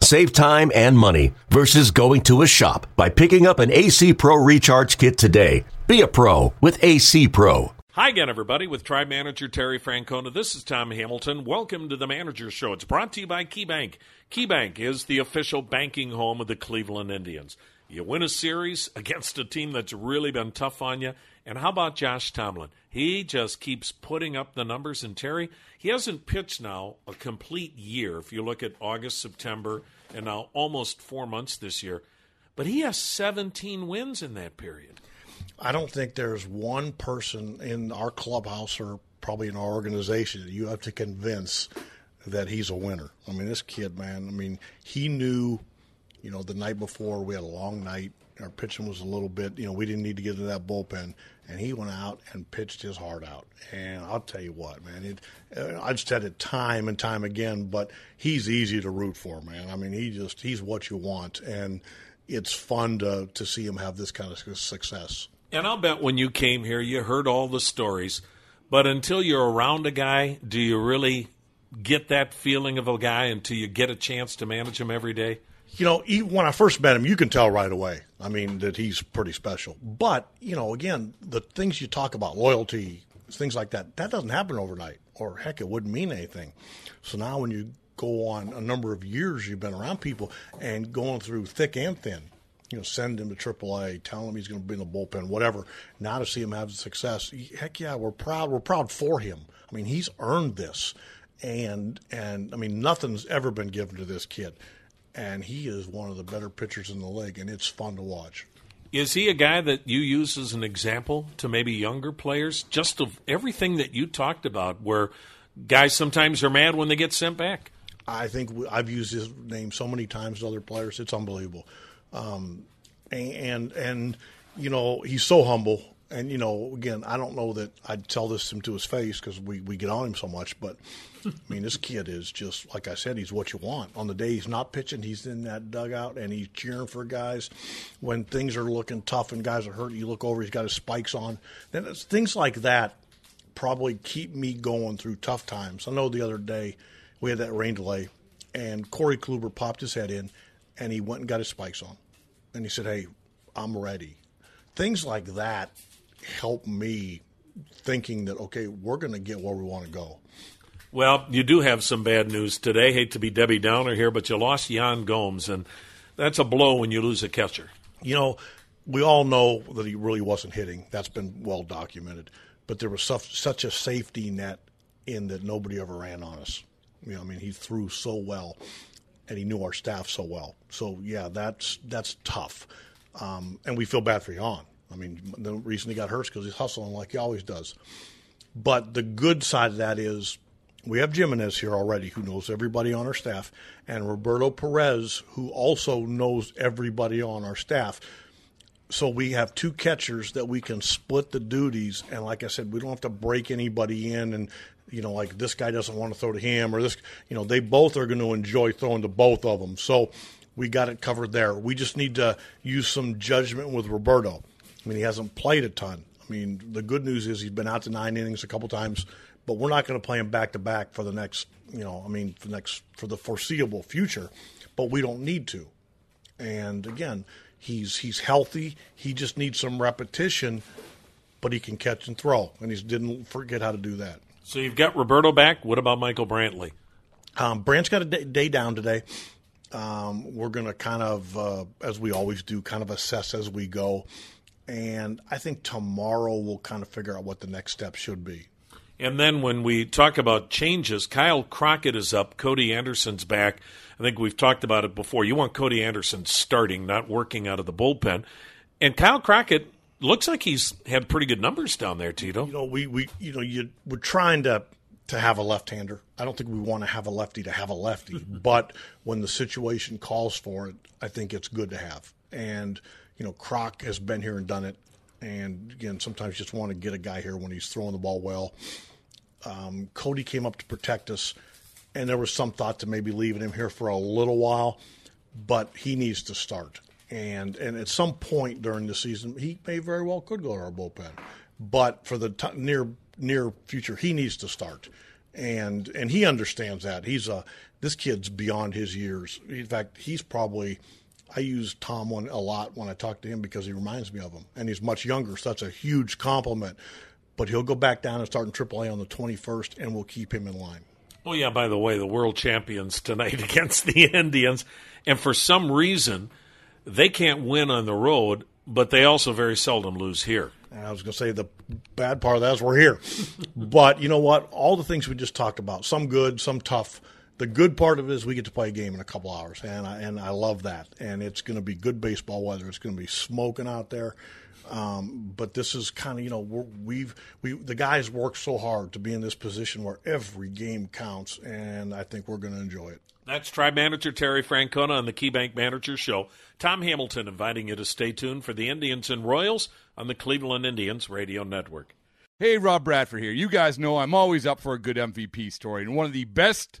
Save time and money versus going to a shop by picking up an AC Pro Recharge Kit today. Be a pro with AC Pro. Hi again, everybody, with Tribe Manager Terry Francona. This is Tom Hamilton. Welcome to the Manager Show. It's brought to you by KeyBank. KeyBank is the official banking home of the Cleveland Indians. You win a series against a team that's really been tough on you. And how about Josh Tomlin? He just keeps putting up the numbers. And Terry, he hasn't pitched now a complete year. If you look at August, September, and now almost four months this year, but he has 17 wins in that period. I don't think there's one person in our clubhouse or probably in our organization that you have to convince that he's a winner. I mean, this kid, man, I mean, he knew, you know, the night before we had a long night. Our pitching was a little bit, you know, we didn't need to get into that bullpen. And he went out and pitched his heart out. And I'll tell you what, man, it, I've said it time and time again, but he's easy to root for, man. I mean, he just, he's what you want. And it's fun to, to see him have this kind of success. And I'll bet when you came here, you heard all the stories. But until you're around a guy, do you really get that feeling of a guy until you get a chance to manage him every day? You know, when I first met him, you can tell right away. I mean, that he's pretty special. But, you know, again, the things you talk about, loyalty, things like that, that doesn't happen overnight. Or heck, it wouldn't mean anything. So now when you go on a number of years you've been around people and going through thick and thin, you know, send him to AAA, tell him he's going to be in the bullpen, whatever. Now to see him have success, heck yeah, we're proud. We're proud for him. I mean, he's earned this, and and I mean, nothing's ever been given to this kid, and he is one of the better pitchers in the league, and it's fun to watch. Is he a guy that you use as an example to maybe younger players? Just of everything that you talked about, where guys sometimes are mad when they get sent back. I think I've used his name so many times to other players; it's unbelievable. Um, and and you know he's so humble. And you know, again, I don't know that I'd tell this to him to his face because we, we get on him so much. But I mean, this kid is just like I said. He's what you want. On the day he's not pitching, he's in that dugout and he's cheering for guys. When things are looking tough and guys are hurt, you look over. He's got his spikes on. Then it's things like that probably keep me going through tough times. I know the other day we had that rain delay, and Corey Kluber popped his head in, and he went and got his spikes on and he said, "Hey, I'm ready." Things like that help me thinking that okay, we're going to get where we want to go. Well, you do have some bad news today. Hate to be Debbie Downer here, but you lost Yan Gomes, and that's a blow when you lose a catcher. You know, we all know that he really wasn't hitting. That's been well documented. But there was such, such a safety net in that nobody ever ran on us. You know, I mean, he threw so well and he knew our staff so well. So yeah, that's that's tough, um, and we feel bad for Yan. I mean, the reason he got hurt is because he's hustling like he always does. But the good side of that is we have Gimenez here already, who knows everybody on our staff, and Roberto Perez, who also knows everybody on our staff. So we have two catchers that we can split the duties, and like I said, we don't have to break anybody in and you know, like this guy doesn't want to throw to him or this, you know, they both are going to enjoy throwing to both of them. So we got it covered there. We just need to use some judgment with Roberto. I mean, he hasn't played a ton. I mean, the good news is he's been out to nine innings a couple times, but we're not going to play him back to back for the next, you know, I mean, for the next for the foreseeable future. But we don't need to. And again, he's he's healthy. He just needs some repetition, but he can catch and throw, and he didn't forget how to do that. So you've got Roberto back. What about Michael Brantley? Um, Brant's got a day, day down today. Um, we're going to kind of, uh, as we always do, kind of assess as we go. And I think tomorrow we'll kind of figure out what the next step should be. And then when we talk about changes, Kyle Crockett is up, Cody Anderson's back. I think we've talked about it before. You want Cody Anderson starting, not working out of the bullpen. And Kyle Crockett looks like he's had pretty good numbers down there, Tito. You know, we, we you know, you we're trying to to have a left-hander. I don't think we want to have a lefty to have a lefty, but when the situation calls for it, I think it's good to have. And you know, Croc has been here and done it. And again, sometimes you just want to get a guy here when he's throwing the ball well. Um, Cody came up to protect us, and there was some thought to maybe leaving him here for a little while, but he needs to start. And and at some point during the season, he may very well could go to our bullpen, but for the t- near near future, he needs to start, and and he understands that. He's a this kid's beyond his years. In fact, he's probably I use Tomlin a lot when I talk to him because he reminds me of him, and he's much younger, so that's a huge compliment. But he'll go back down and start in AAA on the 21st, and we'll keep him in line. Oh yeah, by the way, the world champions tonight against the Indians, and for some reason, they can't win on the road, but they also very seldom lose here. I was going to say the bad part of that is we're here, but you know what? All the things we just talked about, some good, some tough the good part of it is we get to play a game in a couple hours, and I, and I love that. And it's going to be good baseball weather. It's going to be smoking out there. Um, but this is kind of you know we have we the guys work so hard to be in this position where every game counts, and I think we're going to enjoy it. That's Tribe Manager Terry Francona on the KeyBank Manager Show. Tom Hamilton inviting you to stay tuned for the Indians and Royals on the Cleveland Indians Radio Network. Hey, Rob Bradford here. You guys know I'm always up for a good MVP story, and one of the best